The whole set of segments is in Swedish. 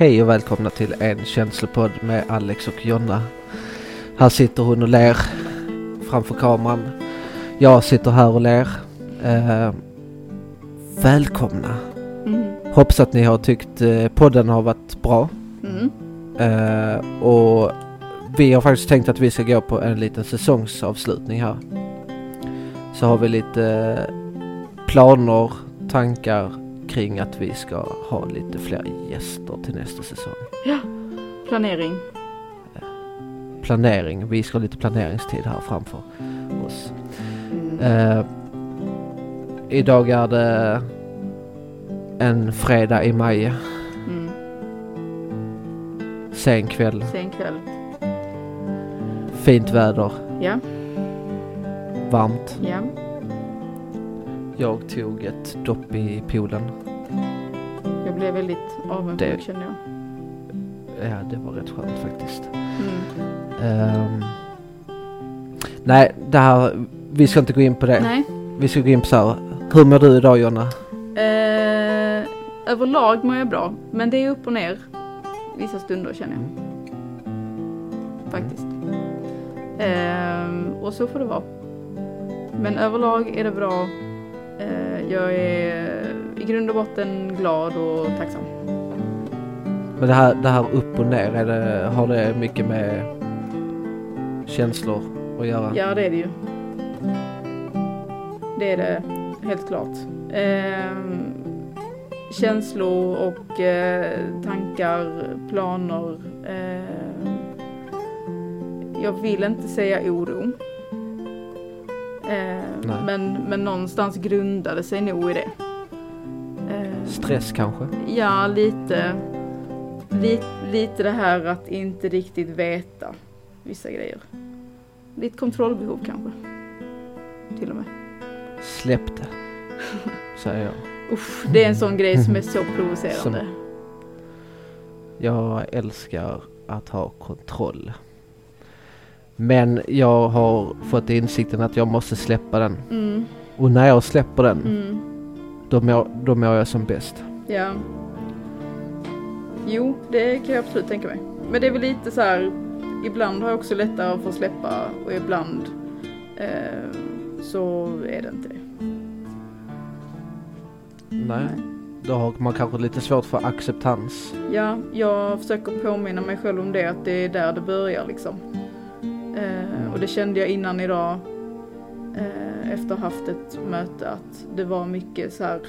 Hej och välkomna till en känslopodd med Alex och Jonna. Här sitter hon och ler framför kameran. Jag sitter här och ler. Eh, välkomna! Mm. Hoppas att ni har tyckt eh, podden har varit bra. Mm. Eh, och vi har faktiskt tänkt att vi ska gå på en liten säsongsavslutning här. Så har vi lite eh, planer, tankar kring att vi ska ha lite fler gäster till nästa säsong. Planering. Planering, vi ska ha lite planeringstid här framför oss. Mm. Eh, idag är det en fredag i maj, Mm. sen kväll, Sen kväll. fint väder, Ja, varmt. ja. Jag tog ett dopp i poolen. Jag blev väldigt avundsjuk Det- kände jag. Ja, det var rätt skönt faktiskt. Mm. Ehm, nej, det här, vi ska inte gå in på det. Nej. Vi ska gå in på så här. Hur mår du idag Jonna? Eh, överlag mår jag bra, men det är upp och ner vissa stunder känner jag. Faktiskt. Ehm, och så får det vara. Men överlag är det bra. Eh, jag är i grund och botten glad och tacksam. Men det här, det här upp och ner, är det, har det mycket med känslor att göra? Ja, det är det ju. Det är det helt klart. Ehm, känslor och eh, tankar, planer. ehm, jag vill inte säga oro. Nej. men, men någonstans grundade sig nog i det. Ehm, Stress kanske? Ja, lite, lite. Lite det här att inte riktigt veta vissa grejer. Lite kontrollbehov kanske. Till och med. Släpp det, säger jag. Uff, det är en sån grej som är så provocerande. Jag älskar att ha kontroll. Men jag har fått insikten att jag måste släppa den. Mm, Och när jag släpper den, mm, då, mår, då mår jag som bäst. ja. Jo, det kan jag absolut tänka mig. Men det är väl lite så här. Ibland har jag också lättare att få släppa och ibland eh, så är det inte det. Nej. Då har man kanske lite svårt för acceptans. Ja, jag försöker påminna mig själv om det, att det är där det börjar liksom. Eh, och det kände jag innan idag, eh, efter haft ett möte, att det var mycket så här.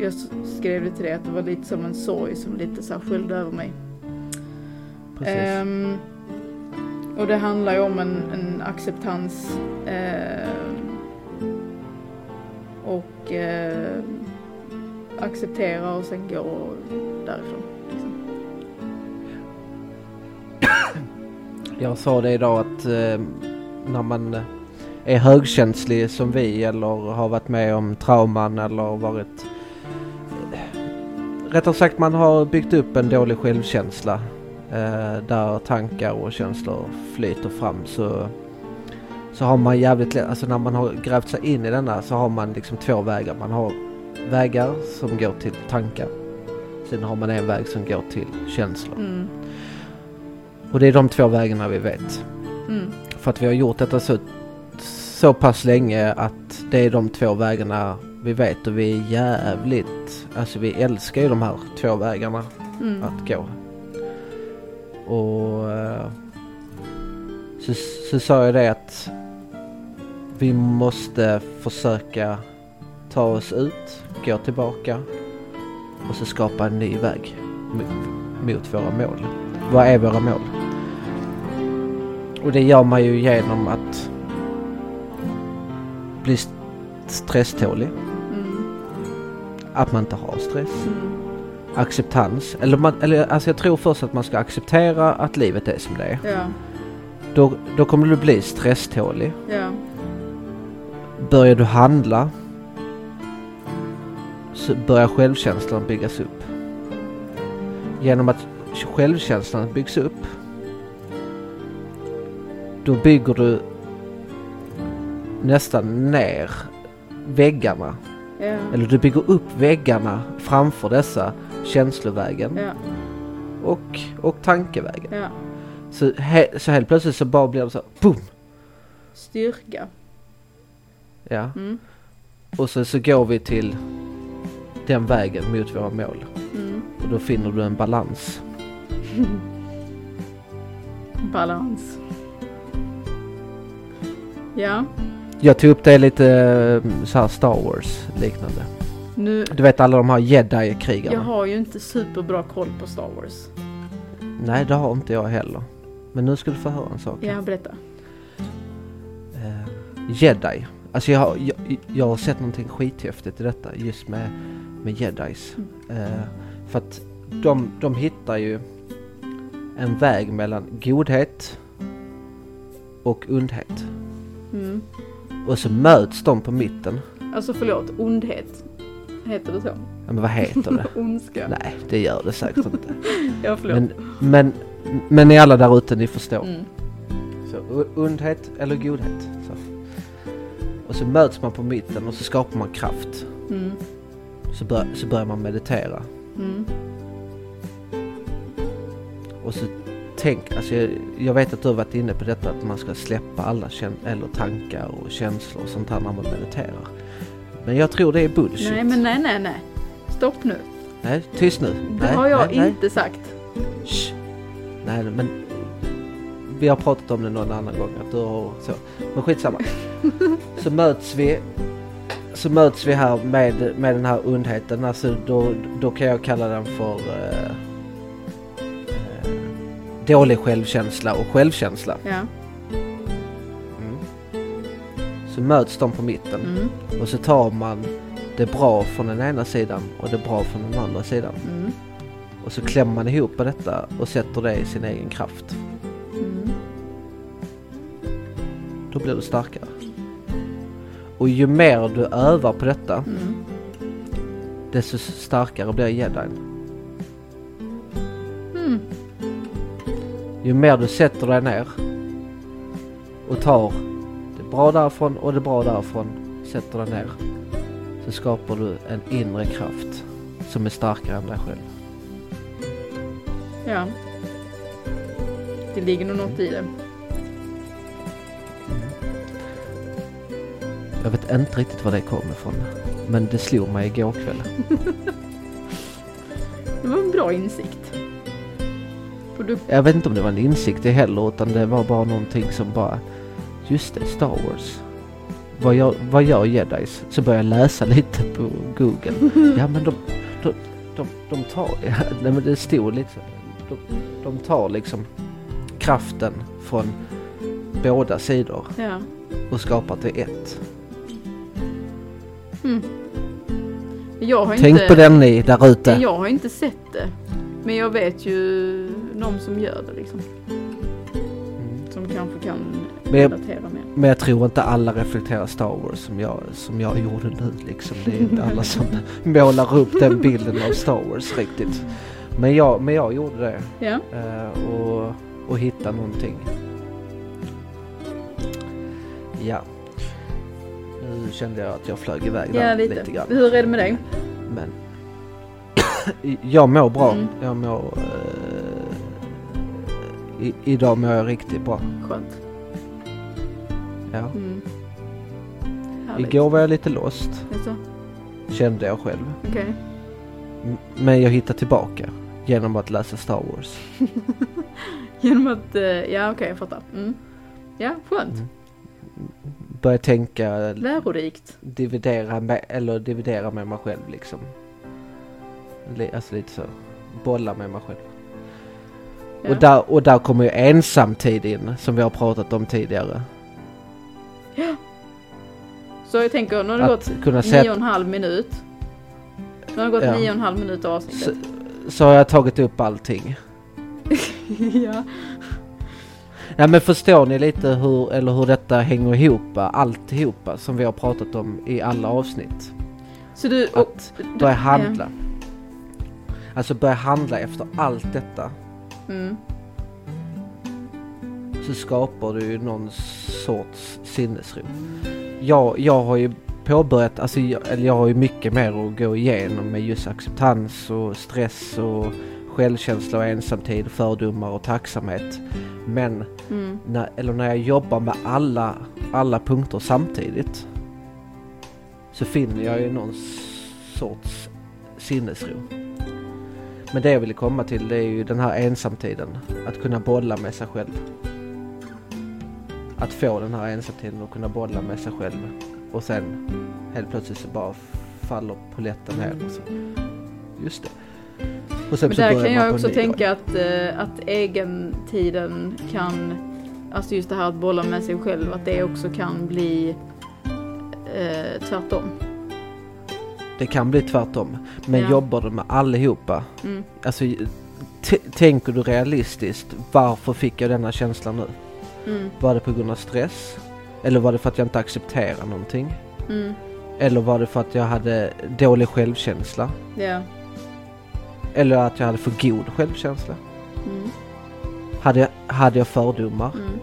Jag skrev det till dig att det var lite som en sorg som lite så här sköljde över mig. Ehm, och det handlar ju om en, en acceptans ehm, och eh, acceptera och sen gå därifrån. Jag sa det idag att eh, när man är högkänslig som vi eller har varit med om trauman eller varit... Eh, rättare sagt man har byggt upp en dålig självkänsla eh, där tankar och känslor flyter fram så, så har man jävligt lätt, alltså när man har grävt sig in i denna så har man liksom två vägar. Man har vägar som går till tankar. Sen har man en väg som går till känslor. Mm, och det är de två vägarna vi vet. mm, För att vi har gjort detta så, så pass länge att det är de två vägarna vi vet och vi är jävligt, alltså vi älskar ju de här två vägarna mm, att gå. Och eh, så, så sa jag det att vi måste försöka ta oss ut, gå tillbaka och så skapa en ny väg mot, mot våra mål. Vad är våra mål? Och det gör man ju genom att bli st- stresstålig, mm, att man inte har stress. mm, acceptans. Eller, man, eller alltså jag tror först att man ska acceptera att livet är som det är. ja, Då, då kommer du bli stresstålig. ja, Börjar du handla så börjar självkänslan byggas upp. Genom att självkänslan byggs upp då bygger du nästan ner väggarna. ja, Eller du bygger upp väggarna framför dessa känslovägen. ja, och, och tankevägen. Ja. Så, he, så helt plötsligt så bara blir det så här, boom! Styrka. Ja. Mm. Och så, så går vi till den vägen mot våra mål. Mm. Och då finner du en balans. Balans. Ja, Jag tog upp det lite eh, så Star Wars liknande. nu, Du vet alla de här jag jedi-krigarna? har ju inte superbra koll på Star Wars. Nej det har inte jag heller. Men nu ska du få höra en sak. Ja, berätta. Eh, jedi. Alltså jag, har- jag, jag har sett någonting skithäftigt i detta just med, med jedis. Eh, för att de, de hittar ju en väg mellan godhet och ondhet. Mm. Och så möts de på mitten. Alltså förlåt, ondhet. Heter det så? Ja, men vad heter det? Ondska. Nej, det gör det säkert inte. Ja, förlåt. Men, men, men ni alla där ute, ni förstår. Mm. Så ondhet eller godhet. Så. Och så möts man på mitten och så skapar man kraft. Mm. Så, bör, så börjar man meditera. Mm. Och så tänk, alltså jag, jag vet att du har varit inne på detta att man ska släppa alla eller tankar och känslor och sånt här när man mediterar. Men jag tror det är bullshit. Nej, men nej, nej, nej. Stopp nu. Nej, tyst nu. Det nej, har jag nej, nej. inte sagt. Shh. Nej, men vi har pratat om det någon annan gång att du har så. Men skitsamma. så möts vi. Så möts vi här med, med den här ondheten. Alltså då, då kan jag kalla den för eh, dålig självkänsla och självkänsla. Ja. Mm. Så möts de på mitten Mm. och så tar man det bra från den ena sidan och det bra från den andra sidan. Mm. Och så klämmer man ihop detta och sätter det i sin egen kraft. Mm. Då blir du starkare. Och ju mer du övar på detta, Mm. desto starkare blir jedin. Ju mer du sätter dig ner och tar det bra därifrån och det bra därifrån, sätter dig ner, så skapar du en inre kraft som är starkare än dig själv. Ja. Det ligger nog något i det. Jag vet inte riktigt var det kommer ifrån, men det slog mig igår kväll. Det var en bra insikt. Du, Jag vet inte om det var en insikt det heller, utan det var bara någonting som bara, just det, Star Wars. Vad gör, vad gör jedis? Så började jag läsa lite på Google. Ja men de, de, de, de tar, ja, nej men det stod liksom, de, de tar liksom kraften från båda sidor ja. och skapar till ett. Mm. Tänk inte, på den ni där ute. Jag har inte sett det. Men jag vet ju någon som gör det liksom. Mm. Som kanske kan Men jag- relatera mer. Men jag tror inte alla reflekterar Star Wars som jag, som jag gjorde nu liksom. Det är inte alla som målar upp den bilden av Star Wars riktigt. Men jag, men jag gjorde det Ja. eh, och, och hittade någonting. Ja. Nu kände jag att jag flög iväg Ja, där lite. lite grann. Hur är det med dig? Men jag mår bra. Mm. Jag mår... Eh, i, idag mår jag riktigt bra. Skönt. Ja. Mm. Igår var jag lite lost, Jaså? kände jag själv. Okej. M- Men jag hittade tillbaka genom att läsa Star Wars. Genom att, eh, ja okej jag fattar. Mm. Ja, skönt. Mm. Börja tänka, Lärorikt. dividera med, eller dividera med mig själv liksom. Li- Alltså lite så, bolla med mig själv. Ja. Och, där, och där kommer ju ensamtid in, som vi har pratat om tidigare. Så jag tänker, nu har det Att gått kunna nio och en halv minut. Nu har det gått Ja. nio och en halv minut av avsnittet. så, så har jag tagit upp allting. ja. Ja men förstår ni lite hur, eller hur detta hänger ihop, alltihopa som vi har pratat om i alla avsnitt? Så du, och, Att börja handla. Alltså börja handla efter allt detta. Mm. så skapar du ju någon sorts sinnesro. Jag, jag har ju påbörjat, alltså jag, eller jag har ju mycket mer att gå igenom med just acceptans och stress och självkänsla och ensamtid, fördomar och tacksamhet. Men Mm. när, eller när jag jobbar med alla, alla punkter samtidigt så finner jag ju någon sorts sinnesro. Men det jag ville komma till det är ju den här ensamtiden. Att kunna bolla med sig själv. Att få den här ensamtiden och kunna bolla med sig själv. Och sen helt plötsligt så bara faller polletten ner. Och så. Just det. Och sen Men där kan jag också tänka att, eh, att egentiden kan, alltså just det här att bolla med sig själv, att det också kan bli eh, tvärtom. Det kan bli tvärtom. Men Ja. jobbar du med allihopa Mm. Alltså, tänker du realistiskt, varför fick jag denna känsla nu? Mm. Var det på grund av stress? Eller var det för att jag inte accepterar någonting? Mm. Eller var det för att jag hade dålig självkänsla? Ja. Eller att jag hade för god självkänsla? Mm. Hade jag, hade jag fördomar? Mm.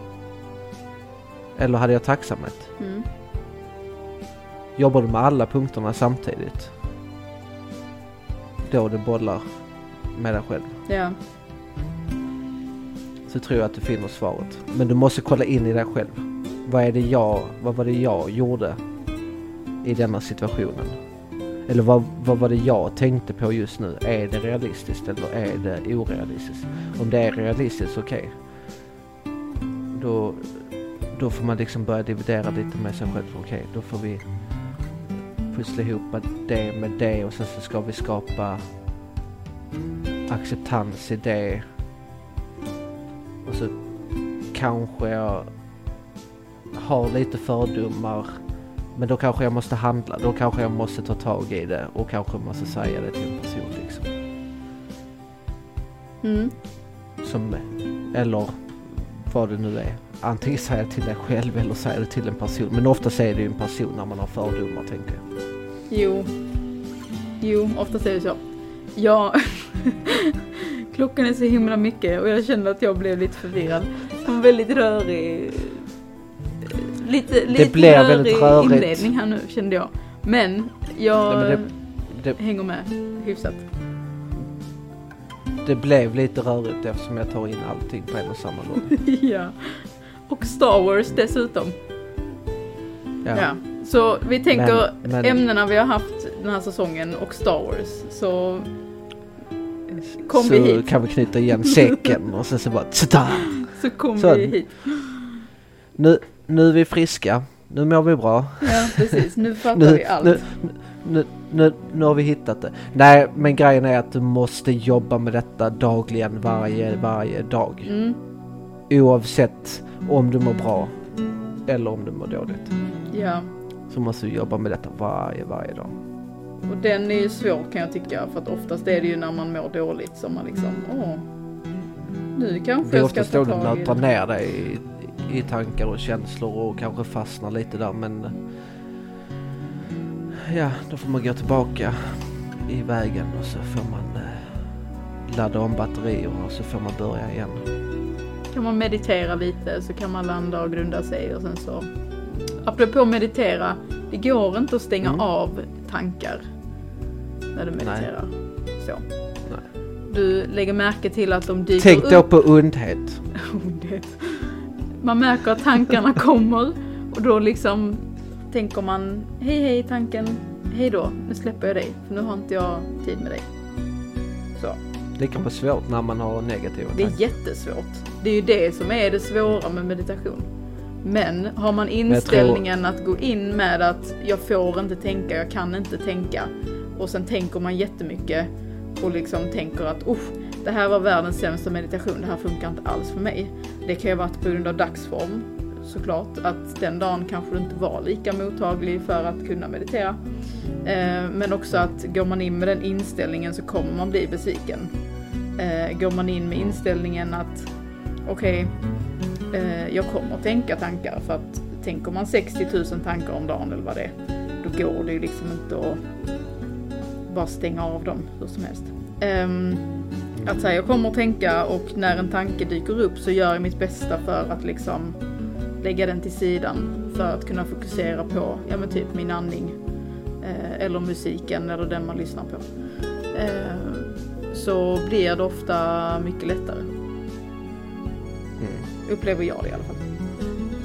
Eller hade jag tacksamhet? Jobbar du med alla punkterna samtidigt? Då du bollar med dig själv. Ja. så tror jag att du finner svaret. Men du måste kolla in i dig själv. Vad är det jag, vad var det jag gjorde i denna situationen? Eller vad, vad var det jag tänkte på just nu? Är det realistiskt eller är det orealistiskt? Om det är realistiskt, okej. Då, då får man liksom börja dividera lite med sig själv. Okej, då får vi pussla ihop det med det och sen så ska vi skapa acceptans i det. Och så kanske jag har lite fördomar. Men då kanske jag måste handla. Då kanske jag måste ta tag i det och kanske måste säga det till en person liksom. Mm. Som, eller vad det nu är. Antingen säga det till dig själv eller säga det till en person. Men oftast är det ju en person när man har fördomar tänker jag. Jo. Jo, oftast är det så. Ja. Klockan är så himla mycket och jag kände att jag blev lite förvirrad. En väldigt rörig... Lite, lite blev rörig väldigt rörigt. inledning här nu kände jag. Men jag Ja, men det- det- hänger med hyfsat. Det blev lite rörigt eftersom jag tar in allting på en och samma gång. ja. Och Star Wars dessutom. Ja. Ja. Så vi tänker Men- men- ämnena vi har haft den här säsongen och Star Wars. Så kom så vi hit. kan vi knyta igen säcken och sen så bara ta Så kom Så- vi hit. nu, nu är vi friska. Nu mår vi bra. Ja precis, nu fattar Nu, vi allt. nu, nu, nu, nu har vi hittat det. Nej, men grejen är att du måste jobba med detta dagligen, varje, varje dag. Mm, Oavsett om du mår bra eller om du mår dåligt. ja, Så måste du jobba med detta varje, varje dag. och den är ju svår kan jag tycka för att oftast är det ju när man mår dåligt som man liksom, åh, nu kanske Det är jag ska oftast ta då du tag i nötar det. ner dig i, i tankar och känslor och kanske fastnar lite där men ja, då får man gå tillbaka i vägen och så får man eh, ladda om batterierna och så får man börja igen. Kan man meditera lite så kan man landa och grunda sig och sen så, apropå meditera, det går inte att stänga Mm. av tankar när du mediterar. Så. Nej. Du lägger märke till att de dyker Tänk upp. då på undhet. Man märker att tankarna kommer och då liksom tänker man hej hej tanken, hej då, nu släpper jag dig för nu har inte jag tid med dig. Det kan vara svårt när man har negativa det är tankar. jättesvårt. Det är ju det som är det svåra med meditation. Men har man jag tror- inställningen att gå in med att jag får inte tänka, jag kan inte tänka och sen tänker man jättemycket och liksom tänker att usch, det här var världens sämsta meditation, det här funkar inte alls för mig. Det kan ju ha varit på grund av dagsform såklart, att den dagen kanske du inte var lika mottaglig för att kunna meditera. Eh, men också att går man in med den inställningen så kommer man bli besviken. Eh, går man in med inställningen att okej, eh, jag kommer att tänka tankar för att tänker man 60 000 tankar om dagen eller vad det är, då går det ju liksom inte att bara stänga av dem hur som helst. Ehm, att säga jag kommer att tänka och när en tanke dyker upp så gör jag mitt bästa för att liksom lägga den till sidan för att kunna fokusera på, ja men typ min andning eh, eller musiken eller den man lyssnar på. Eh, så blir det ofta mycket lättare. Mm. Upplever jag det i alla fall.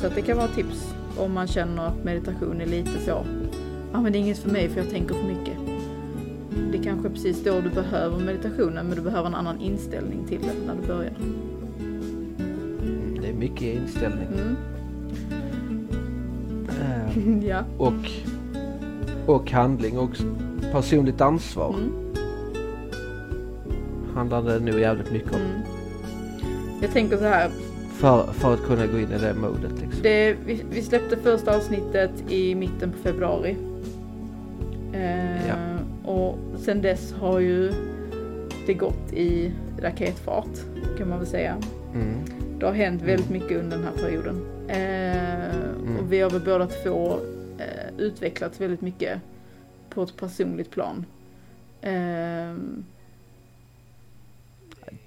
Så att det kan vara tips om man känner att meditation är lite så, ja men det är inget för mig för jag tänker för mycket. Det är kanske är precis då du behöver meditationen men du behöver en annan inställning till det när du börjar. Mm, Det är mycket inställning. Mm. Eh, ja. och, och handling och personligt ansvar Mm. Handlar det nog jävligt mycket om. Mm. Jag tänker så här, För, för att kunna gå in i det modet liksom. det, vi, vi släppte första avsnittet i mitten på februari. Eh, Ja. Och sen dess har ju det gått i raketfart kan man väl säga. Mm. Det har hänt väldigt mycket under den här perioden. Eh, Mm. Och vi har väl båda två eh, utvecklats väldigt mycket på ett personligt plan. Eh,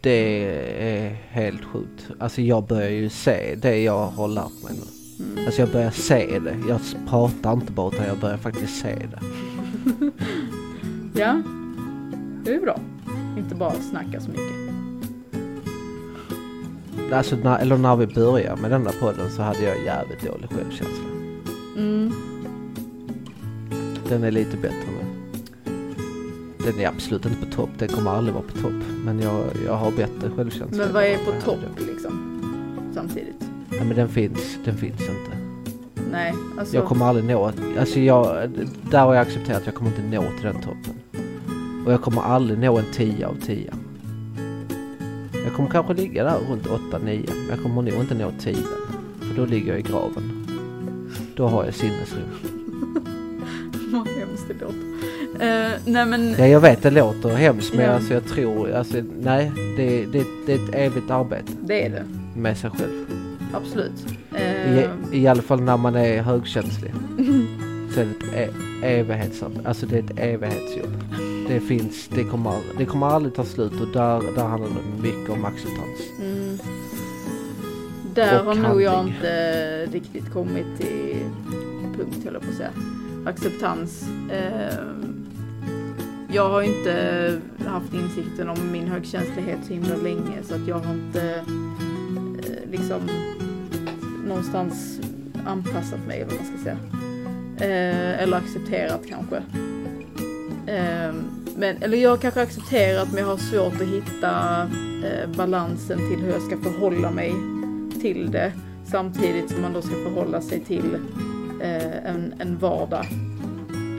Det är helt sjukt. Alltså jag börjar ju se det jag har lärt mig nu. mm. Alltså jag börjar se det. Jag pratar inte bara utan jag börjar faktiskt se det. Ja, det är bra. Inte bara snacka så mycket. Alltså när, eller när vi började med den där podden så hade jag jävligt dålig självkänsla. Mm. Den är lite bättre nu. Den är absolut inte på topp. Den kommer aldrig vara på topp. Men jag, jag har bättre självkänsla. Men vad är på topp liksom? Samtidigt. Nej men den finns. Den finns inte. Nej, alltså. Jag kommer aldrig nå. Alltså jag, där har jag accepterat att jag kommer inte nå till den toppen. Och jag kommer aldrig nå en 10 av 10. Jag kommer kanske ligga där runt 8-9. Men jag kommer nog inte nå 10. För då ligger jag i graven. Då har jag sinnesro. Vad hemskt det låter. Eh, nej men, Ja, jag vet det låter hemskt men Ja. alltså jag tror, alltså nej, det, det, det är ett evigt arbete det är det. med sig själv. Absolut. I, Eh, I alla fall när man är högkänslig. Så är det ett e- evighetsarbete, alltså det är ett evighetsjobb. Det finns, det kommer, det kommer aldrig ta slut och där, där handlar det mycket om acceptans. mm. Där Och har nog jag handling. inte riktigt kommit till punkt höll jag på att säga. Acceptans. Eh, jag har inte haft insikten om min högkänslighet så himla länge så att jag har inte eh, liksom någonstans anpassat mig eller vad man ska säga. Eh, eller accepterat kanske. Eh, men, eller jag har kanske accepterat men jag har svårt att hitta eh, balansen till hur jag ska förhålla mig till det samtidigt som man då ska förhålla sig till eh, en, en vardag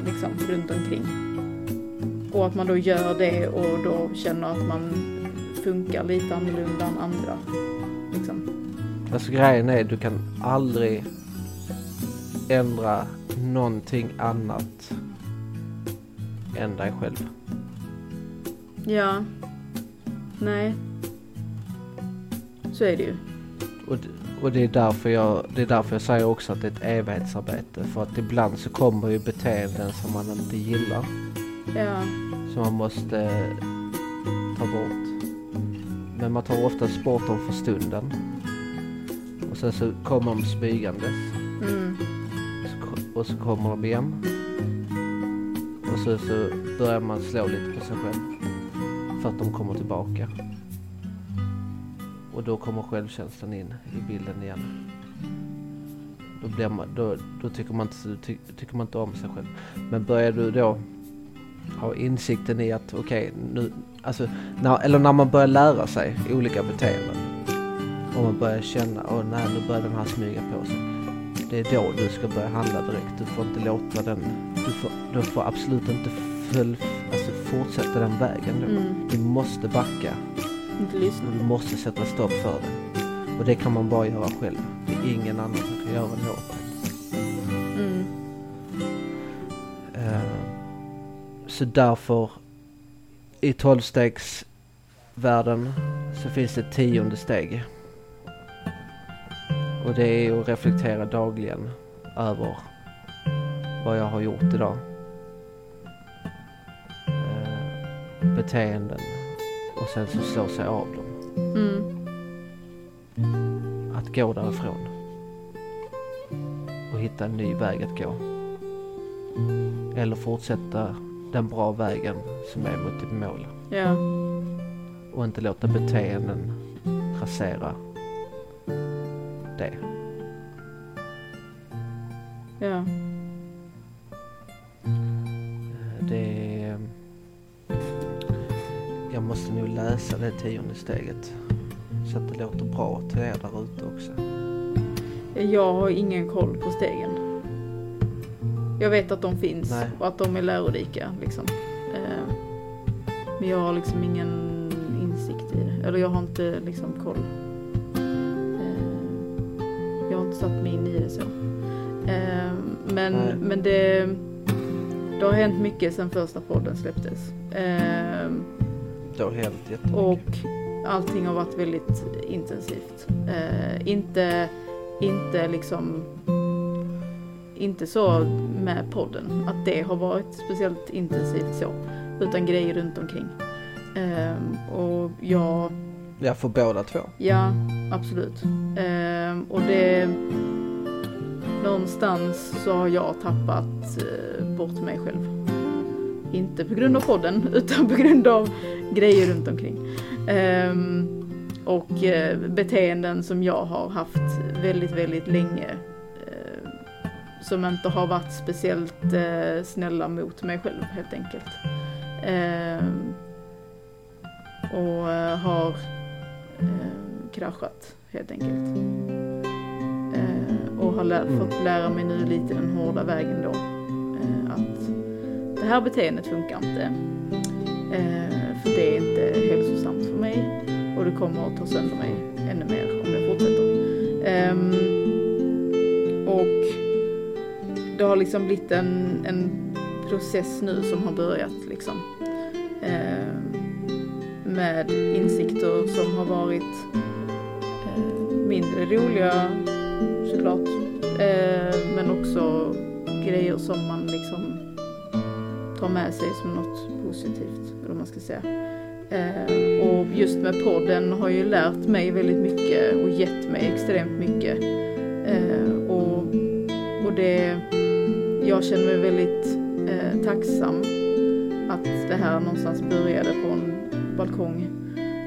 liksom runt omkring. Och att man då gör det och då känner att man funkar lite annorlunda än andra. Liksom. Alltså grejen är, du kan aldrig ändra någonting annat än dig själv. Ja. Nej. Så är det ju. Och, och det, är därför jag, det är därför jag säger också att det är ett evighetsarbete. För att ibland så kommer ju beteenden som man inte gillar. Ja. Som man måste ta bort. Men man tar oftast bort dem för stunden. Och sen så kommer de smygandes. Mm. Så Och så kommer de igen. Och så, så börjar man slå lite på sig själv. För att de kommer tillbaka. Och då kommer självkänslan in i bilden igen. Då, blir man, då, då tycker, man inte, ty, tycker man inte om sig själv. Men börjar du då ha insikten i att okej, nu, alltså, när, eller när man börjar lära sig olika beteenden. Och man börjar känna, åh nej nu börjar den här smyga på sig. Det är då du ska börja handla direkt. Du får inte låta den, du får, du får absolut inte följ, alltså fortsätta den vägen då. Mm. Du måste backa. Du måste sätta stopp för det. Och det kan man bara göra själv. Det är ingen annan som kan göra det åt Så därför i tolvstegsvärlden så finns det ett tionde steg. Och det är att reflektera dagligen över vad jag har gjort idag. Eh, Beteenden och sen så slå sig av dem. Mm. Att gå därifrån. Och hitta en ny väg att gå. Eller fortsätta den bra vägen som är mot ditt mål. Ja. och inte låta beteenden rasera det. Ja. Det. Jag måste nog läsa det tionde steget. Så att det låter bra till er där ute också. Jag har ingen koll på stegen. Jag vet att de finns Nej. och att de är lärorika liksom. Eh, Men jag har liksom ingen insikt i det. Eller jag har inte liksom koll. Eh, Jag har inte satt mig in i det så. Eh, Men, Nej. men det, det har hänt mycket sedan första podden släpptes. Eh, Det har hänt jättemycket. och allting har varit väldigt intensivt. Eh, inte, inte liksom inte så med podden, att det har varit speciellt intensivt så, utan grejer runt omkring. Eh, och jag, Ja, för båda två. ja absolut. Eh, och det, någonstans så har jag tappat eh, bort mig själv. Inte på grund av podden, utan på grund av grejer runt omkring. Ehm, och eh, beteenden som jag har haft väldigt, väldigt länge. Eh, som inte har varit speciellt eh, snälla mot mig själv helt enkelt. Ehm, och eh, har eh, kraschat helt enkelt. Eh, och har lä- Mm. fått lära mig nu lite den hårda vägen då. Eh, att det här beteendet funkar inte. Eh, för det är inte hälsosamt för mig och det kommer att ta sönder mig ännu mer om jag fortsätter. Ehm, och det har liksom blivit en, en process nu som har börjat liksom. Eh, med insikter som har varit eh, mindre roliga såklart. Eh, men också grejer som man liksom tar med sig som något positivt, eller vad man ska säga. Eh, och just med podden har ju lärt mig väldigt mycket och gett mig extremt mycket. Eh, och, och det, jag känner mig väldigt eh, tacksam att det här någonstans började på en balkong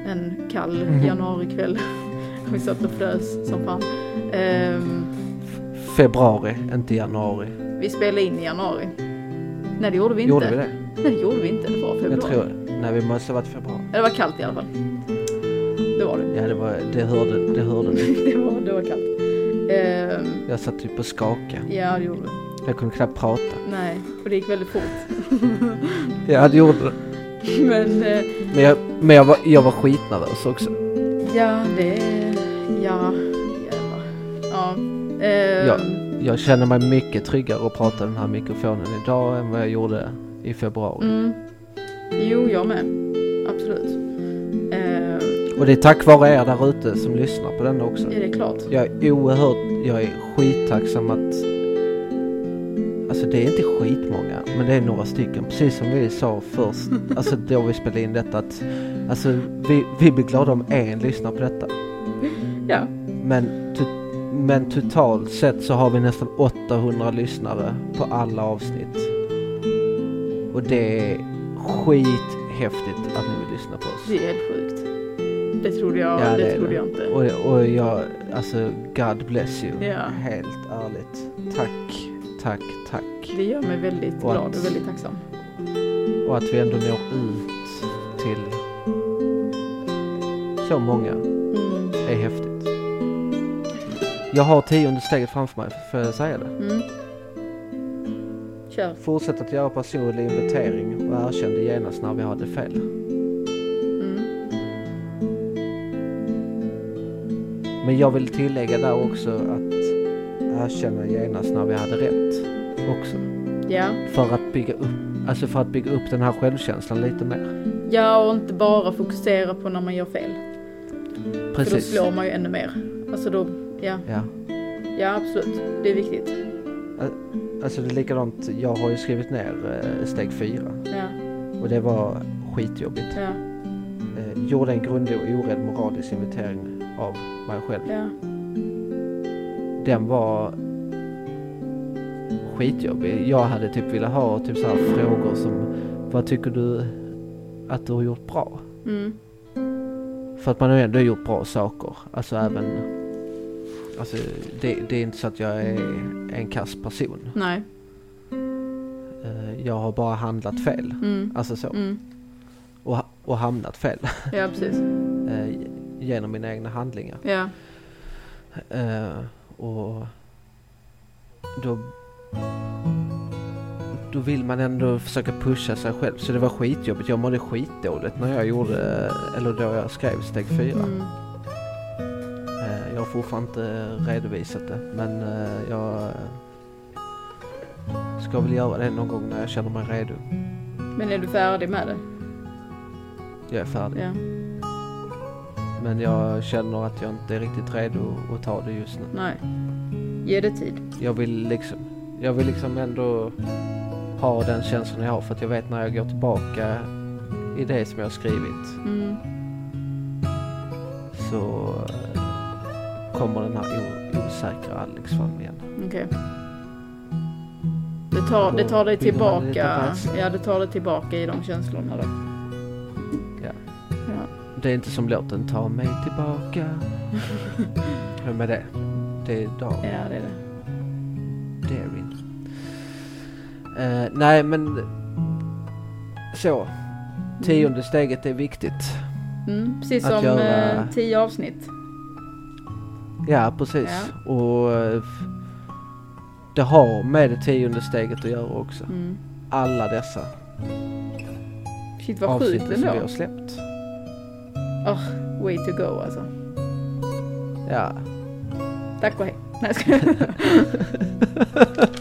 en kall Mhm. januarikväll. Vi satt och frös som fan. Ehm, Februari, inte januari. vi spelade in i januari. Nej det gjorde vi inte. Gjorde vi det? Nej det gjorde vi inte, det var februari. Jag tror... Nej, vi måste ha varit februari. Det var kallt i alla fall. Det var det. Ja, det var... Det hörde, det hörde ni. det, var, det var kallt. Ehm, Jag satt typ och skakade. ja det gjorde vi. Jag kunde knappt prata. Nej, och det gick väldigt fort. Ja, det gjorde det. Men eh, Men jag, men jag, var, jag var skitnervös också. ja, det... Ja, jävlar. Ja. ehm, Ja. Jag känner mig mycket tryggare att prata i den här mikrofonen idag än vad jag gjorde i februari. Mm. Jo, jag med. Absolut. Ehm, Och det är tack vare er där ute som lyssnar på den också. är det klart? Jag är oerhört, jag är skittacksam att Alltså det är inte skitmånga, men det är några stycken. Precis som vi sa först, alltså då vi spelade in detta att Alltså vi, vi blir glada om en lyssnar på detta. Ja. Men, to- men totalt sett så har vi nästan 800 lyssnare på alla avsnitt. Och det är skithäftigt att ni vill lyssna på oss. Det är helt sjukt. Det trodde jag, Ja, det, det trodde det. jag inte. Och, och jag, alltså God bless you. Ja. Helt ärligt. Tack, tack, tack. Det gör mig väldigt Och glad att- och väldigt tacksam. Och att vi ändå når ut till så många Mm. är häftigt. Jag har tionde steget framför mig, får jag säga det? Mm. Kör. Fortsätt att göra personlig inventering och erkänn det genast när vi hade fel. Mm. Men jag vill tillägga där också att erkänna genast när vi hade rätt också. Ja. För att bygga upp, alltså för att bygga upp den här självkänslan lite mer. ja, och inte bara fokusera på när man gör fel. För då Precis. slår man ju ännu mer. Alltså då, ja. Ja. Ja, absolut. Det är viktigt. Alltså det är likadant, jag har ju skrivit ner eh, steg fyra Ja, och det var skitjobbigt. ja, Eh, gjorde en grundlig och orädd moralisk inventering av mig själv. ja. Den var skitjobbig. Jag hade typ velat ha typ så här frågor som Vad tycker du att du har gjort bra? Mm. För att man har ändå gjort bra saker. Alltså även... Alltså det, det är inte så att jag är en kass person. Nej. Eh, Jag har bara handlat fel. Mm. Alltså så. Mm. Och, och hamnat fel. Ja, precis. eh, genom mina egna handlingar. Ja. Eh, och då, då vill man ändå försöka pusha sig själv. Så det var skitjobbigt. Jag mådde skitdåligt när jag gjorde, eller då jag skrev steg fyra. Mm. Eh, jag har fortfarande inte redovisat det men eh, jag ska väl göra det någon gång när jag känner mig redo. Men är du färdig med det? Jag är färdig. Ja. Men jag känner att jag inte är riktigt redo att ta det just nu. Nej. Ge det tid. Jag vill liksom, jag vill liksom ändå ha den känslan jag har för att jag vet när jag går tillbaka i det som jag har skrivit Mm. så eh, kommer den här osäkra Alex fram igen. Okej. Det tar, det tar dig tillbaka. Ja, det tar dig tillbaka i de känslorna då. Ja. Ja. Det är inte som låten Ta mig tillbaka. Med det? Det är dag. Ja, det är det. Eh, nej men så. Tionde steget är viktigt. Mm, precis Att som göra- eh, tio avsnitt. Ja precis. Och eh, det har med det tionde steget att göra också. Mm. Alla dessa Shit vad sjukt som vi ändå. har släppt. Way to go alltså. Ja. Tack och hej. Nej, jag.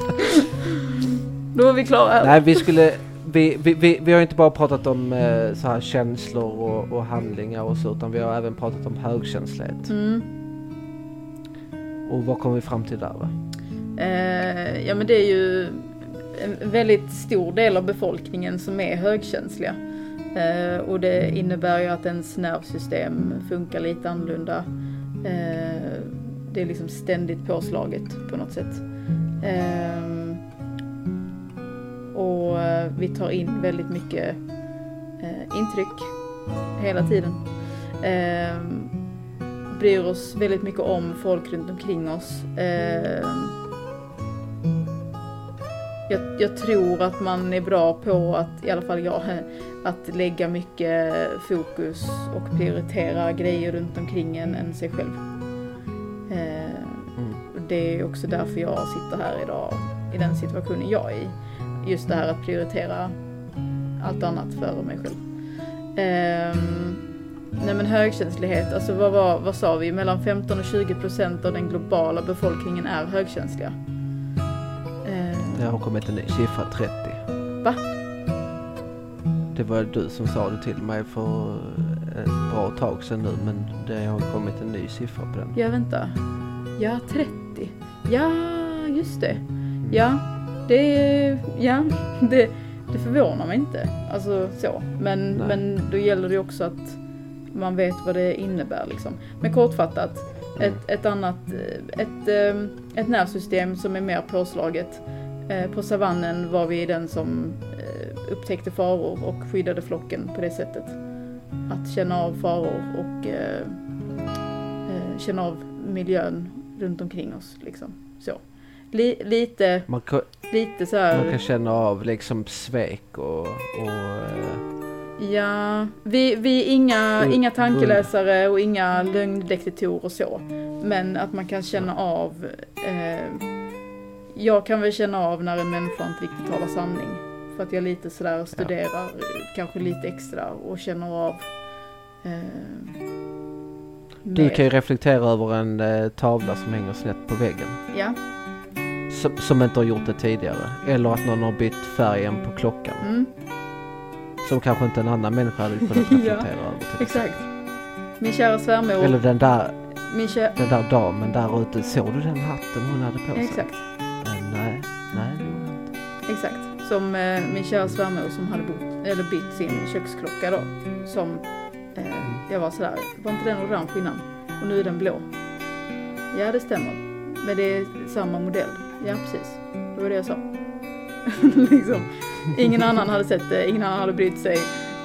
Då är vi klara. Nej vi skulle vi, vi, vi, vi har inte bara pratat om eh, så här känslor och, och handlingar och så utan vi har även pratat om högkänslighet. Mm. Och vad kom vi fram till där va? Eh, ja men det är ju en väldigt stor del av befolkningen som är högkänsliga. Eh, och det innebär ju att ens nervsystem funkar lite annorlunda. Eh, det är liksom ständigt påslaget på något sätt. Eh, och eh, vi tar in väldigt mycket eh, intryck hela tiden. Eh, bryr oss väldigt mycket om folk runt omkring oss. Eh, jag, jag tror att man är bra på att, i alla fall jag, att lägga mycket fokus och prioritera grejer runt omkring en än sig själv. Eh, Mm. det är också därför jag sitter här idag i den situationen jag är i. Just det här att prioritera allt annat före mig själv. Ehm, nej men högkänslighet, alltså vad, var, vad sa vi? Mellan 15 och 20 procent av den globala befolkningen är högkänsliga. Ehm, Det har kommit en ny siffra, 30. Va? Det var du som sa det till mig för ett bra tag sedan nu men det har kommit en ny siffra på den. ja vänta. Ja, 30. Ja, just det. Ja, det, ja, det, det förvånar mig inte. Alltså så. Men, Nej. men då gäller det också att man vet vad det innebär liksom. Men kortfattat, Mm. ett, ett annat, eh, ett, eh, ett nervsystem som är mer påslaget. Eh, På savannen var vi den som eh, upptäckte faror och skyddade flocken på det sättet. Att känna av faror och känna av miljön runt omkring oss liksom. Så. Li, lite, Man, kan, lite så här. man kan känna av liksom svek och, och eh, Ja, vi, vi är inga, Mm, inga tankeläsare och inga lögndetektorer och så. Men att man kan känna av, eh, jag kan väl känna av när en människa inte riktigt talar sanning. För att jag lite sådär studerar, eh, kanske lite extra och känner av eh, du kan ju reflektera över en eh, tavla som hänger snett på väggen. Ja, Som, som inte har gjort det tidigare. Eller att någon har bytt färgen på klockan. mm, Som kanske inte en annan människa hade kunnat Ja, reflektera över. Till. exakt. Min kära svärmor, Eller den där, min kä- den där damen där ute. Såg du den hatten hon hade på sig? exakt. Eh, nej, nej det gjorde jag inte. Exakt, som eh, min kära svärmor som hade bott, eller bytt sin köksklocka då. Som eh, jag var sådär, var inte den orange innan? Och nu är den blå. Ja det stämmer, men det är samma modell. Ja precis, det var det jag sa. liksom. Ingen annan hade sett det, ingen annan hade brytt sig.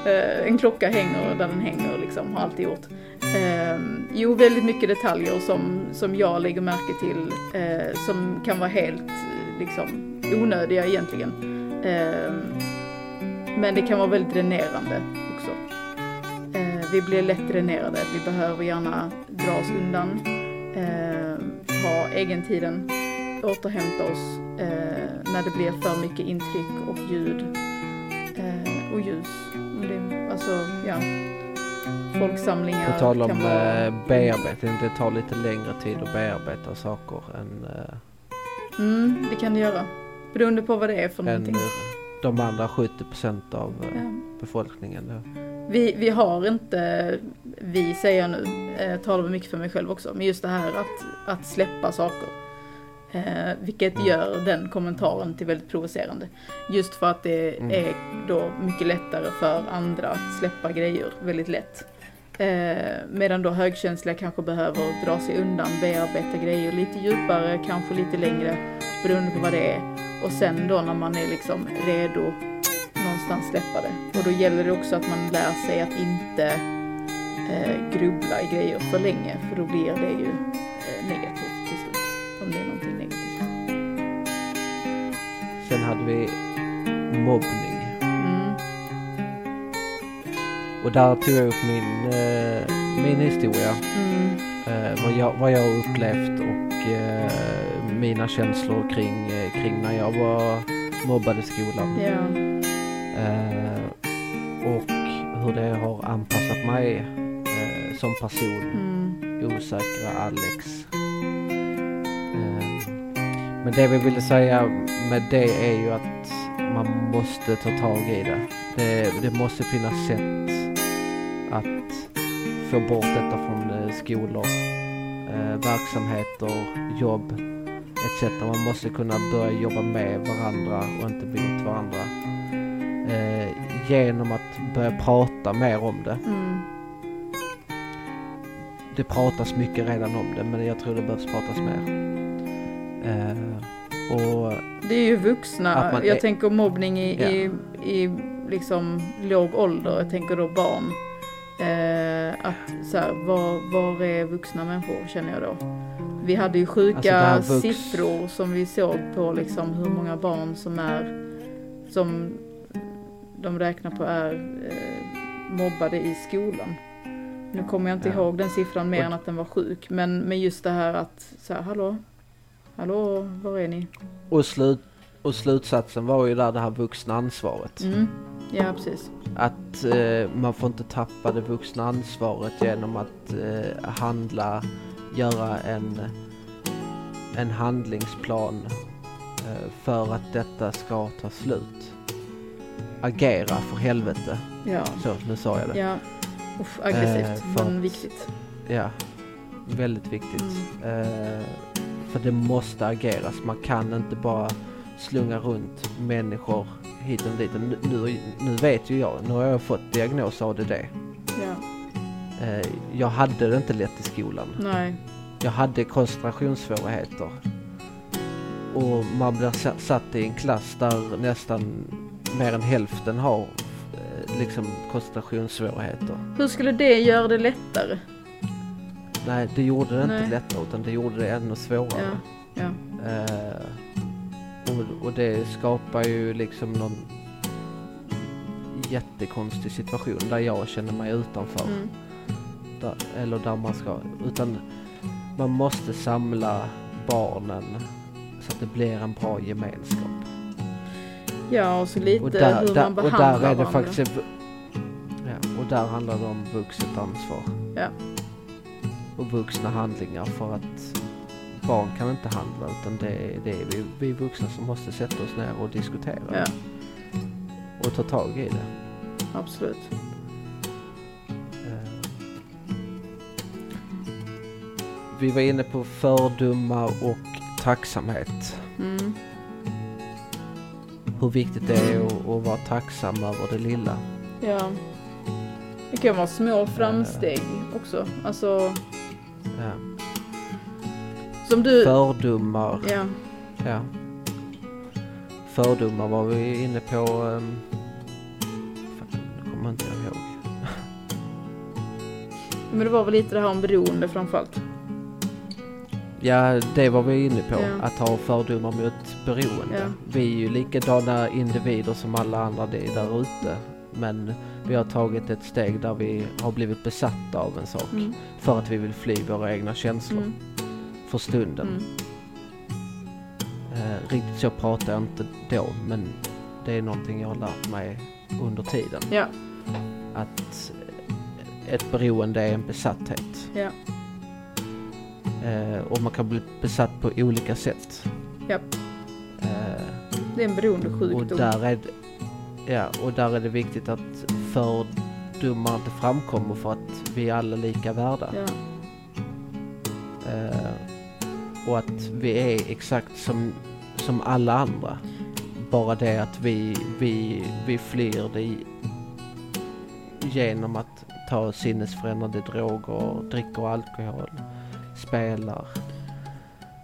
Eh, en klocka hänger där den hänger liksom, har alltid gjort. Eh, jo, väldigt mycket detaljer som, som jag lägger märke till eh, som kan vara helt liksom, onödiga egentligen. Ehm, men det kan vara väldigt dränerande också. Eh, vi blir lätt dränerade, vi behöver gärna dra oss undan, ehm, ha egentiden, återhämta oss eh, när det blir för mycket intryck och ljud eh, och ljus. Det, alltså, ja. Folksamlingar På tal om vara... eh, bearbetning, det tar lite längre tid att bearbeta saker än, eh, Mm, det kan det göra. Beroende på vad det är för någonting. de andra 70 procent av eh, Ja. befolkningen. Då. Vi, vi har inte, vi säger jag nu, eh, talar mycket för mig själv också, men just det här att, att släppa saker. Eh, vilket Mm. gör den kommentaren till väldigt provocerande. Just för att det Mm. är då mycket lättare för andra att släppa grejer väldigt lätt. Eh, medan då högkänsliga kanske behöver dra sig undan, bearbeta grejer lite djupare, kanske lite längre, beroende på vad det är. Och sen då när man är liksom redo någonstans släppa det. Och då gäller det också att man lär sig att inte eh, grubbla i grejer för länge, för då blir det ju eh, negativt till slut. Om det är någonting hade vi mobbning. Mm, Och där tog jag upp min, eh, min historia. mm, Eh, vad, jag, vad jag upplevt och eh, mina känslor kring, eh, kring när jag var mobbad i skolan. ja, Eh, och hur det har anpassat mig eh, som person. mm, Osäkra Alex. Men det vi ville säga med det är ju att man måste ta tag i det. Det, det måste finnas sätt att få bort detta från eh, skolor, eh, verksamheter, jobb etc. Man måste kunna börja jobba med varandra och inte mot varandra. Eh, genom att börja prata mer om det. mm, Det pratas mycket redan om det men jag tror det behövs pratas mer. Eh, och Det är ju vuxna, man jag tänker mobbning i, Ja. i, i liksom låg ålder, jag tänker då barn. Eh, att så här, var, var är vuxna människor känner jag då. Vi hade ju sjuka Alltså, siffror som vi såg på liksom hur många barn som är, som de räknar på är eh, mobbade i skolan. Nu kommer jag inte Ja. ihåg den siffran mer än att den var sjuk, men, men just det här att så här, hallå, hallå, var är ni? Och, slut, och slutsatsen var ju där det här vuxna ansvaret. Mm. Ja, precis. Att eh, man får inte tappa det vuxna ansvaret genom att eh, handla, göra en, en handlingsplan eh, för att detta ska ta slut. Agera för helvete. Ja, Så, nu sa jag det. ja. Uff, aggressivt, Eh, men viktigt. Ja, väldigt viktigt. Mm. För det måste ageras. Man kan inte bara slunga runt människor hit och dit. Nu, nu, nu vet ju jag, nu har jag fått diagnos ADD. Ja, Eh, jag hade det inte lätt i skolan. nej. Jag hade koncentrationssvårigheter. Och man blir sa- satt i en klass där nästan mer än hälften har eh, liksom koncentrationssvårigheter. Hur skulle det göra det lättare? Nej, det gjorde det Nej. inte lättare utan det gjorde det ännu svårare. Ja, ja. Eh, och, och det skapar ju liksom någon jättekonstig situation där jag känner mig utanför. Mm. Där, eller där man ska, utan man måste samla barnen så att det blir en bra gemenskap. ja, och så lite och där, hur där, man och behandlar där är det varandra. faktiskt ja, och där handlar det om vuxet ansvar. Ja. Och vuxna handlingar för att barn kan inte handla utan det är, det är vi, vi vuxna som måste sätta oss ner och diskutera Ja, och ta tag i det. absolut. Eh, Vi var inne på fördomar och tacksamhet. Mm. Hur viktigt det är att, att vara tacksam över det lilla. Ja. Det kan vara små framsteg också. Alltså, Ja. Som du... Fördomar. Ja. ja. Fördomar var vi inne på. Um... Kommer jag inte ihåg. Men det var väl lite det här om beroende framförallt. Ja, det var vi inne på. Ja. Att ha fördomar mot beroende. Ja. Vi är ju likadana individer som alla andra där ute. Men vi har tagit ett steg där vi har blivit besatta av en sak. Mm. För att vi vill fly våra egna känslor Mm. för stunden. Mm. Eh, riktigt så pratar jag inte då, men det är någonting jag har lärt mig under tiden. Ja, Att ett beroende är en besatthet. ja, Eh, och man kan bli besatt på olika sätt. Japp. Eh, det är en och beroendesjukdom. där är ja, och där är det viktigt att fördomar inte framkommer för att vi är alla lika värda. Ja, Eh, och att vi är exakt som, som alla andra. Bara det att vi, vi, vi flyr det genom att ta sinnesförändrande droger, dricker alkohol, spelar.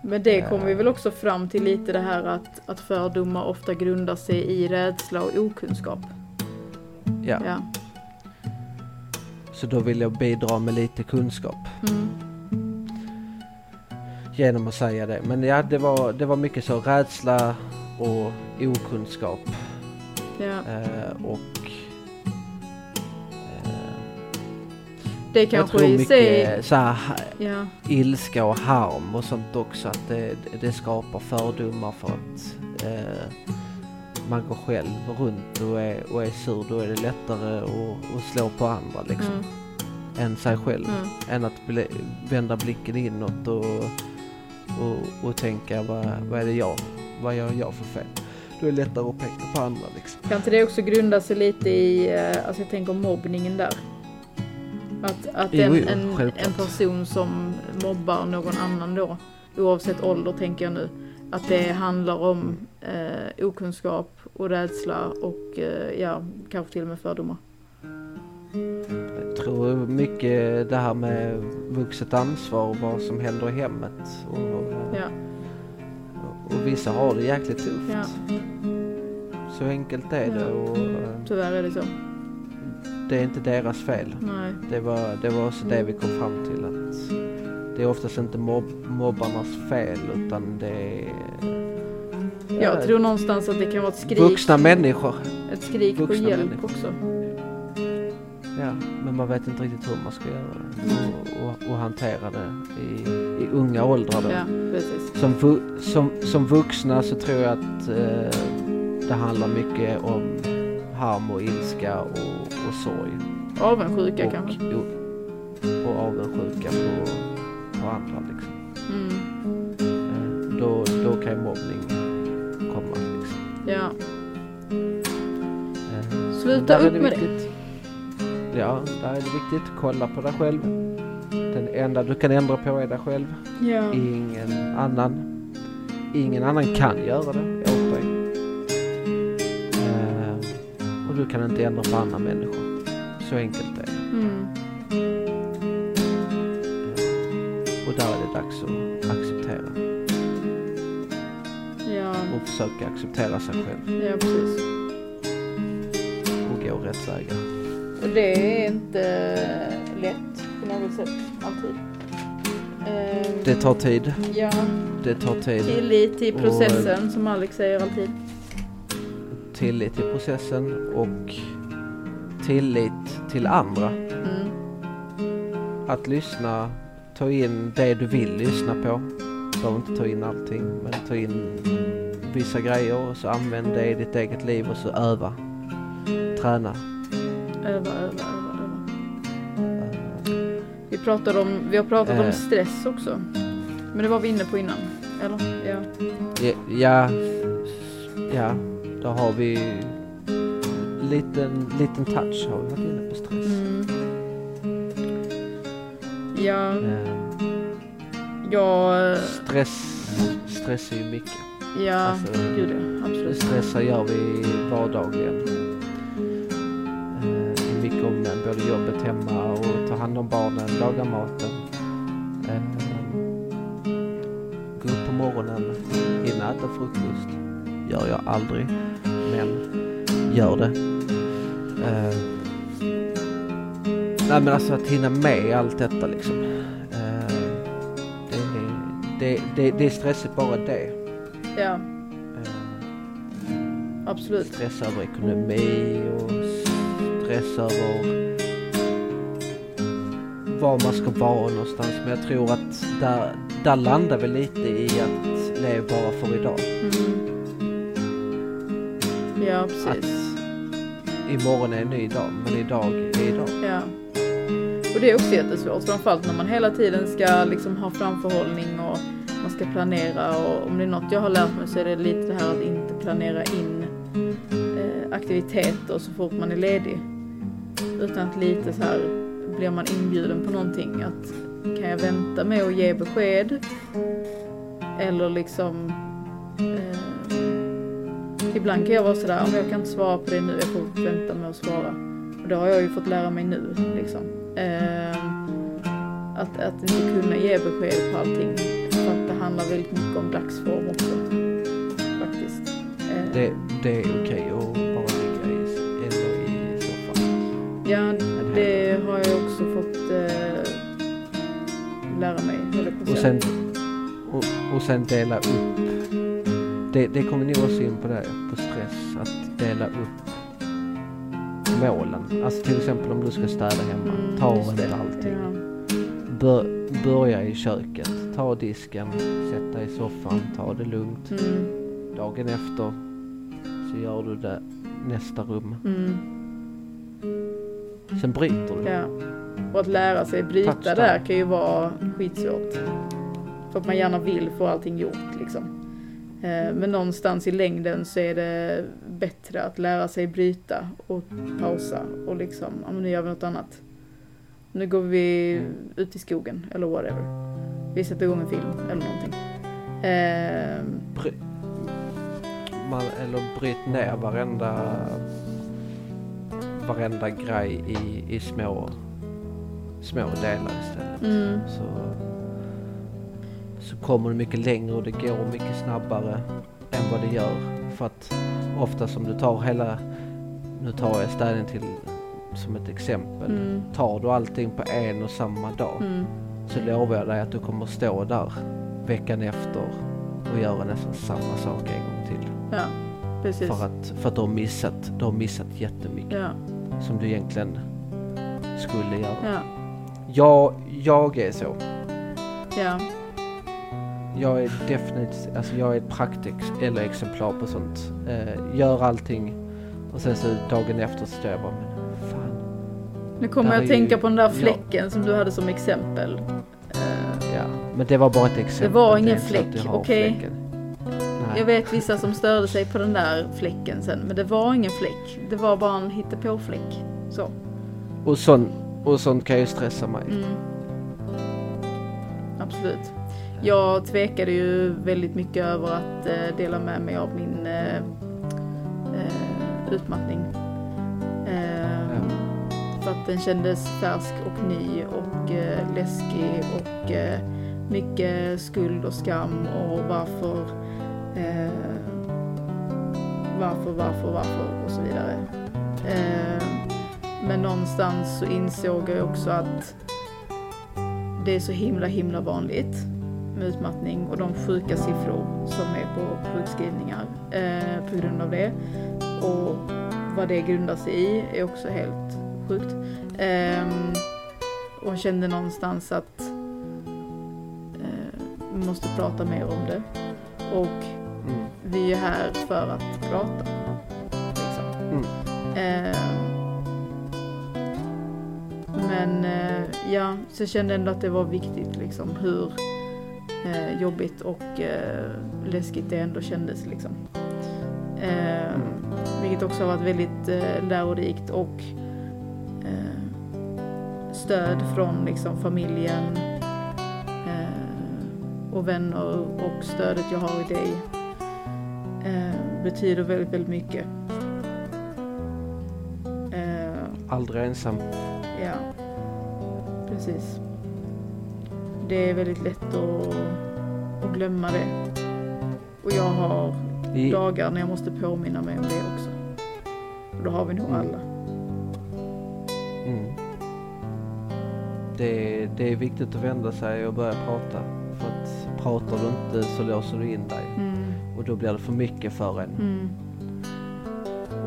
men det kommer vi väl också fram till lite det här att, att fördomar ofta grundar sig i rädsla och okunskap. Ja. Ja. Så då vill jag bidra med lite kunskap Mm. genom att säga det. Men ja, det var, det var mycket så rädsla och okunskap. Ja. Eh, och eh, Det jag kanske tror i sig... mycket så här, Ja, ilska och harm och sånt också. Att det, det skapar fördomar för att eh, man går själv runt och är, och är sur. Då är det lättare att, att slå på andra liksom. mm. Än sig själv. Mm. Än att bli, vända blicken inåt och, och, och tänka vad, vad är det jag, vad gör jag för fel? Då är det lättare att peka på andra liksom. Kan inte det också grunda sig lite i, eh, alltså jag tänker mobbningen där? Att, att Jo, en, jo, en, självklart. en person som mobbar någon annan då, oavsett ålder tänker jag nu, att det handlar om eh, okunskap och rädsla och eh, ja, kanske till och med fördomar. Jag tror mycket det här med vuxet ansvar och vad som händer i hemmet. Och, Ja, och vissa har det jäkligt tufft. ja, Så enkelt är det Ja. och eh, tyvärr är det så. det är inte deras fel. Nej. Det var, det var också det vi kom fram till att det är oftast inte mobb, mobbarnas fel utan det är Jag tror någonstans att det kan vara ett skrik, vuxna människor. ett skrik på vuxna hjälp människor. också. Ja, men man vet inte riktigt hur man ska göra det och, och, och hantera det i, i unga åldrar. Då. Ja, precis. Som, vu, som, som vuxna så tror jag att eh, det handlar mycket om harm och ilska och, och sorg. Avundsjuka och, kanske. och, och avundsjuka på, på andra liksom. Mm. Eh, då, då kan ju mobbning. Ja. Eh, Sluta upp med det. Ja, där är det viktigt. Kolla på dig själv. Den enda du kan ändra på är dig själv. Ja. Ingen annan. Ingen annan kan göra det åt dig. Eh, och du kan inte ändra på andra människor. Så enkelt är det. Mm. Och där är det dags att Och försöka acceptera sig själv. ja, precis. Och gå rätt vägar. Och det är inte lätt på något sätt, alltid. Ehm, Det tar tid. Ja, Det tar tid. tillit till Och- processen som Alex säger alltid. Tillit till processen och tillit till andra. Mm. Att lyssna, ta in det du vill lyssna på. Du behöver inte ta in allting, men ta in vissa grejer och så använd det i ditt eget liv och så öva. Träna. Öva, öva, öva, öva. Eh, Vi, pratade om, vi har pratat om Eh. stress också. Men det var vi inne på innan. Eller? Ja. Ja, ja, då har vi liten, liten touch har vi varit inne på stress. Mm. Ja, Eh, jag... Stress, stress är ju mycket. Ja, Alltså, gud ja. Absolut. Stressa gör vi vardagligen. Mycket om eh, både jobbet hemma och ta hand om barnen, laga maten. Eh, gå upp på morgonen, hinna äta frukost. Gör jag aldrig, men gör det. Eh, Nej men alltså att hinna med allt detta liksom. Det, det, det, det är stressigt bara det. Ja, Eh, absolut. stress över ekonomi och stress över var man ska vara någonstans. Men jag tror att där, där landar vi lite i att leva bara för idag. Mm. Ja, Att precis. imorgon är en ny dag, men idag är idag. Ja. Och det är också jättesvårt, framförallt när man hela tiden ska liksom ha framförhållning och man ska planera och om det är något jag har lärt mig så är det lite det här att inte planera in eh, aktiviteter så fort man är ledig. Utan att lite så här blir man inbjuden på någonting att kan jag vänta med att ge besked? Eller liksom eh, Ibland kan jag vara sådär, om jag kan inte svara på det nu, jag får vänta med att svara. Och det har jag ju fått lära mig nu liksom. Eh, att, att inte kunna ge besked på allting. För att det handlar väldigt mycket om dagsform också. Faktiskt. Ehm, Det, det är okej att bara ligga i, eller i soffan. Ja, det har jag också fått eh, lära mig. Och sen, och, och sen dela upp. Det, det kommer nog också in på det, på stress. Att dela upp målen. Alltså till exempel om du ska städa hemma. Mm, Ta inte allting. Ja. Bör, börja i köket. Ta disken, sätt dig i soffan, ta det lugnt. Mm, Dagen efter så gör du det nästa rum. mm, Sen bryter du. ja. Och att lära sig bryta Touchdown. där kan ju vara skitsvårt. För att man gärna vill få allting gjort liksom. Eh, Men någonstans i längden så är det bättre att lära sig bryta och pausa och liksom, ja men nu gör vi något annat. Nu går vi ut i skogen eller whatever. Vi sätter igång en film eller någonting. Eh, Bry, man, eller bryt ner varenda, varenda grej i, i små, små delar istället. Mm, Så, så kommer du mycket längre och det går mycket snabbare än vad det gör. För att ofta som du tar hela, nu tar jag städning till som ett exempel. mm, Tar du allting på en och samma dag mm, så lovar jag dig att du kommer stå där veckan efter och göra nästan samma sak en gång till. ja, precis. För att, för att du har missat, du har missat jättemycket Ja, som du egentligen skulle göra. ja, Jag, jag är så. ja, Jag är definitivt, alltså jag är ett praktex eller exemplar på sånt. Eh, gör allting och sen så dagen efter så står jag bara. Nu kommer jag att tänka på den där ja. fläcken som du hade som exempel. Eh, Ja, men det var bara ett exempel. var är ingen att fläck, okej? Nej. Jag vet vissa som störde sig på den där fläcken sen, men det var ingen fläck. Det var bara en hittepåfläck. Så. Och, sån, och sånt kan ju stressa mig. Mm. Absolut. Jag tvekade ju väldigt mycket över att eh, dela med mig av min eh, eh, utmattning. Eh, att den kändes färsk och ny och eh, läskig och eh, mycket skuld och skam och varför, eh, varför, varför, varför och så vidare. Eh, men någonstans så insåg jag också att det är så himla himla vanligt med utmattning och de sjuka siffror som är på sjukskrivningar eh, på grund av det. Och vad det grundar sig i är också helt sjukt. Ehm, och kände någonstans att eh, vi måste prata mer om det. Och Mm. vi är här för att prata. Liksom. Mm. Ehm, men eh, ja, så jag kände ändå att det var viktigt liksom hur eh, jobbigt och läskigt det ändå kändes liksom. Ehm, Vilket också har varit väldigt eh, lärorikt och stöd från liksom familjen eh, och vänner och stödet jag har i dig eh, betyder väldigt, väldigt mycket. Eh, Aldrig ensam. Ja, precis. Det är väldigt lätt att, att glömma det. Och jag har I, dagar när jag måste påminna mig om det också. Och då har vi nog Mm. alla. Det, det är viktigt att vända sig och börja prata. För att pratar du inte så låser du in dig. Mm. Och då blir det för mycket för en. Mm.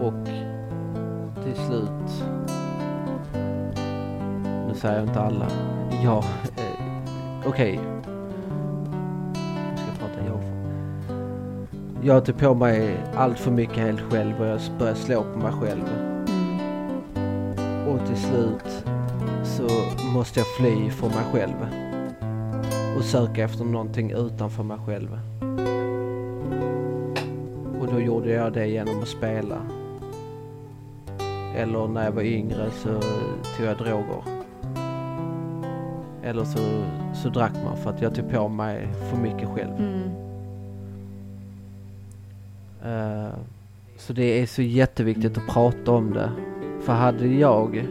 Och till slut, nu säger jag inte alla, ja, eh, okej. Ska jag prata jag. Jag tog på mig allt för mycket helt själv och jag började slå på mig själv. Mm. Och till slut måste jag fly från mig själv. Och söka efter någonting utanför mig själv. Och då gjorde jag det genom att spela. Eller när jag var yngre så tog jag droger. Eller så, så drack man för att jag tog på mig för mycket själv. Mm. Eh, så det är så jätteviktigt att prata om det. För hade jag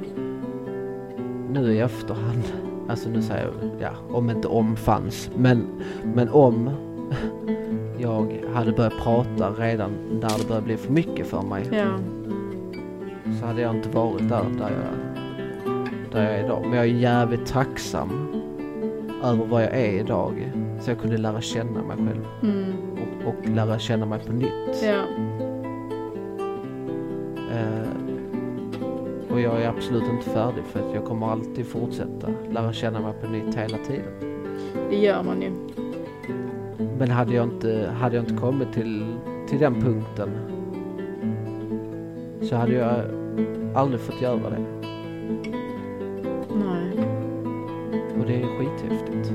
nu i efterhand, alltså nu säger jag, ja, om inte om fanns, men, men om jag hade börjat prata redan när det började bli för mycket för mig Ja. så hade jag inte varit där, där jag, där jag är idag. Men jag är jävligt tacksam över vad jag är idag. Så jag kunde lära känna mig själv Mm. och, och lära känna mig på nytt. Ja. Och jag är absolut inte färdig för att jag kommer alltid fortsätta lära känna mig på nytt hela tiden. Det gör man ju. Men hade jag inte, hade jag inte kommit till, till den punkten så hade jag aldrig fått göra det. Nej. Och det är skithäftigt.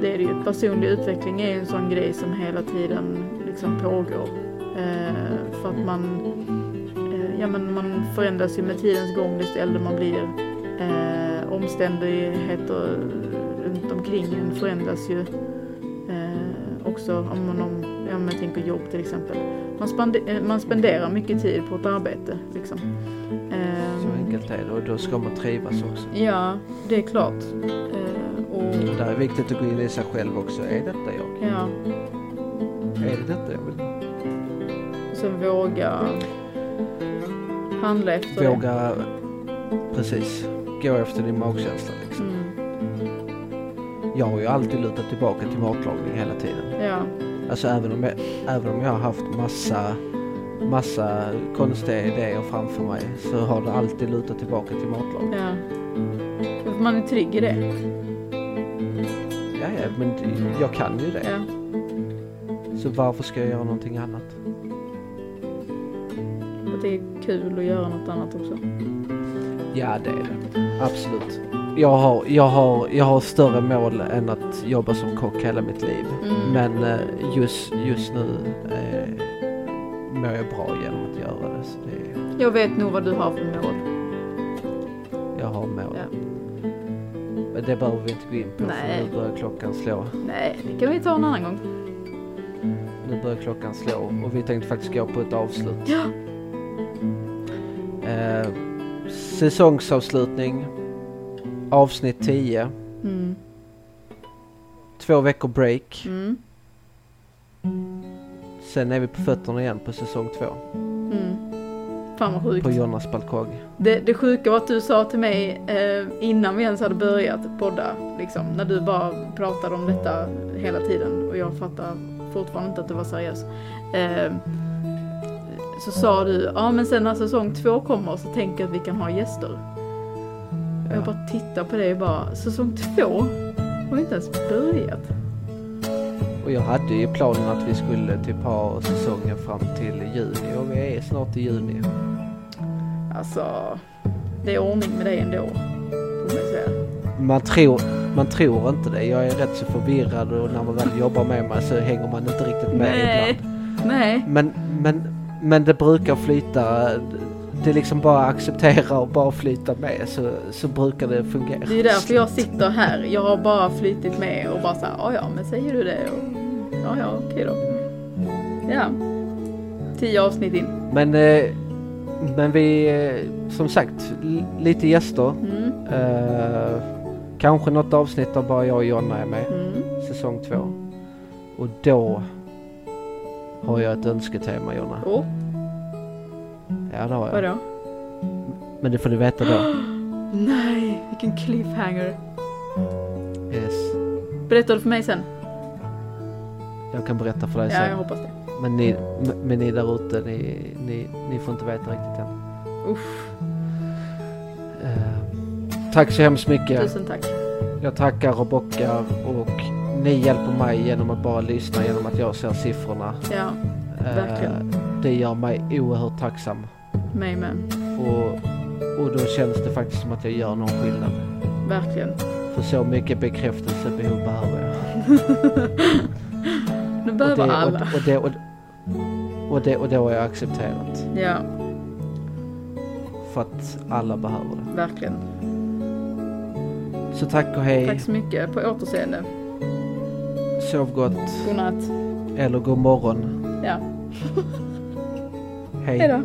Det är det ju. Personlig utveckling är ju en sån grej som hela tiden liksom pågår. Eh, för att man, ja men man förändras ju med tidens gång desto äldre man blir. Eh, omständigheter runt omkring en förändras ju eh, också om man, om, men jag tänker jobb till exempel. Man, spande, eh, man spenderar mycket tid på ett arbete liksom. Eh, Så enkelt är det och då ska man trivas också. Ja, det är klart. Eh, och Det är viktigt att gå in i sig själv också. Är detta jag? ja, Är det detta jag vill? sen våga handla efter det. Våga, precis, gå efter din magkänsla liksom. Mm, Jag har ju alltid lutat tillbaka till matlagning hela tiden. ja, Alltså även om jag, även om jag har haft massa, massa konstiga idéer framför mig så har det alltid lutat tillbaka till matlagning. ja. För man är trygg i det. Ja, ja, men det- jag kan ju det. Ja, Så varför ska jag göra någonting annat? Är kul att göra något annat också. Ja, det är det. Absolut. Jag har, jag, har, jag har större mål än att jobba som kock hela mitt liv. Mm. Men eh, just, just nu eh, mår jag bra genom att göra det. Så det Jag vet nog vad du har för mål. jag har mål. Ja. Men det behöver vi inte gå in på Nej. för nu börjar klockan slå. Nej, det kan vi ta en annan gång. Nu börjar klockan slå och vi tänkte faktiskt gå på ett avslut. Ja. Säsongsavslutning. Avsnitt 10. Mm. Två veckor break. Mm. Sen är vi på fötterna igen på säsong två. Mm. Fan vad sjukt. På Jonas balkong. Det, det sjuka var att du sa till mig eh, innan vi ens hade börjat podda, liksom, när du bara pratade om detta hela tiden och jag fattar fortfarande inte att du var seriös. Eh, så sa du, ja men sen när säsong två kommer så tänker jag att vi kan ha gäster. Och Jag Ja. bara tittar på det och bara, säsong två? Har inte ens börjat? Och jag hade ju planen att vi skulle typ ha säsongen fram till juni och vi är snart i juni. Alltså, det är ordning med det ändå, får man säga. Man tror, man tror inte det. Jag är rätt så förvirrad och när man väl jobbar med mig så hänger man inte riktigt med Nej. ibland. Nej, Men, men, men det brukar flyta. Det är liksom bara acceptera och bara flyta med så, så brukar det fungera. Det är därför jag sitter här. Jag har bara flyttit med och bara såhär, ja ja men säger du det? Och, ja ja okej då. Ja. Tio avsnitt in. Men, eh, men vi, eh, som sagt, lite gäster. Mm. Eh, kanske något avsnitt där bara jag och Jonna är med. Mm. Säsong två. Och då har jag ett önsketema Jonna. Och, Ja det har jag. vadå? Men det får du veta då. Nej, vilken cliffhanger. Yes. Berättar du för mig sen? Jag kan berätta för dig Ja, jag sen. hoppas det. Men ni, men ni där ute, ni, ni, ni får inte veta riktigt än. Uff, Eh, tack så hemskt mycket. tusen tack. Jag tackar och bockar och ni hjälper mig genom att bara lyssna genom att jag ser siffrorna. Ja, Eh, Verkligen. det gör mig oerhört tacksam. mig med. Och, och då känns det faktiskt som att jag gör någon skillnad. Verkligen. För så mycket bekräftelsebehov behöver jag. Nu Och behöver det, alla. och, och, det, och, och, det, och det har jag accepterat. Ja, För att alla behöver det. verkligen. Så tack och hej. Tack så mycket. På återseende. Sov gott. Godnatt. Eller god morgon. Ja, Hej. hejdå.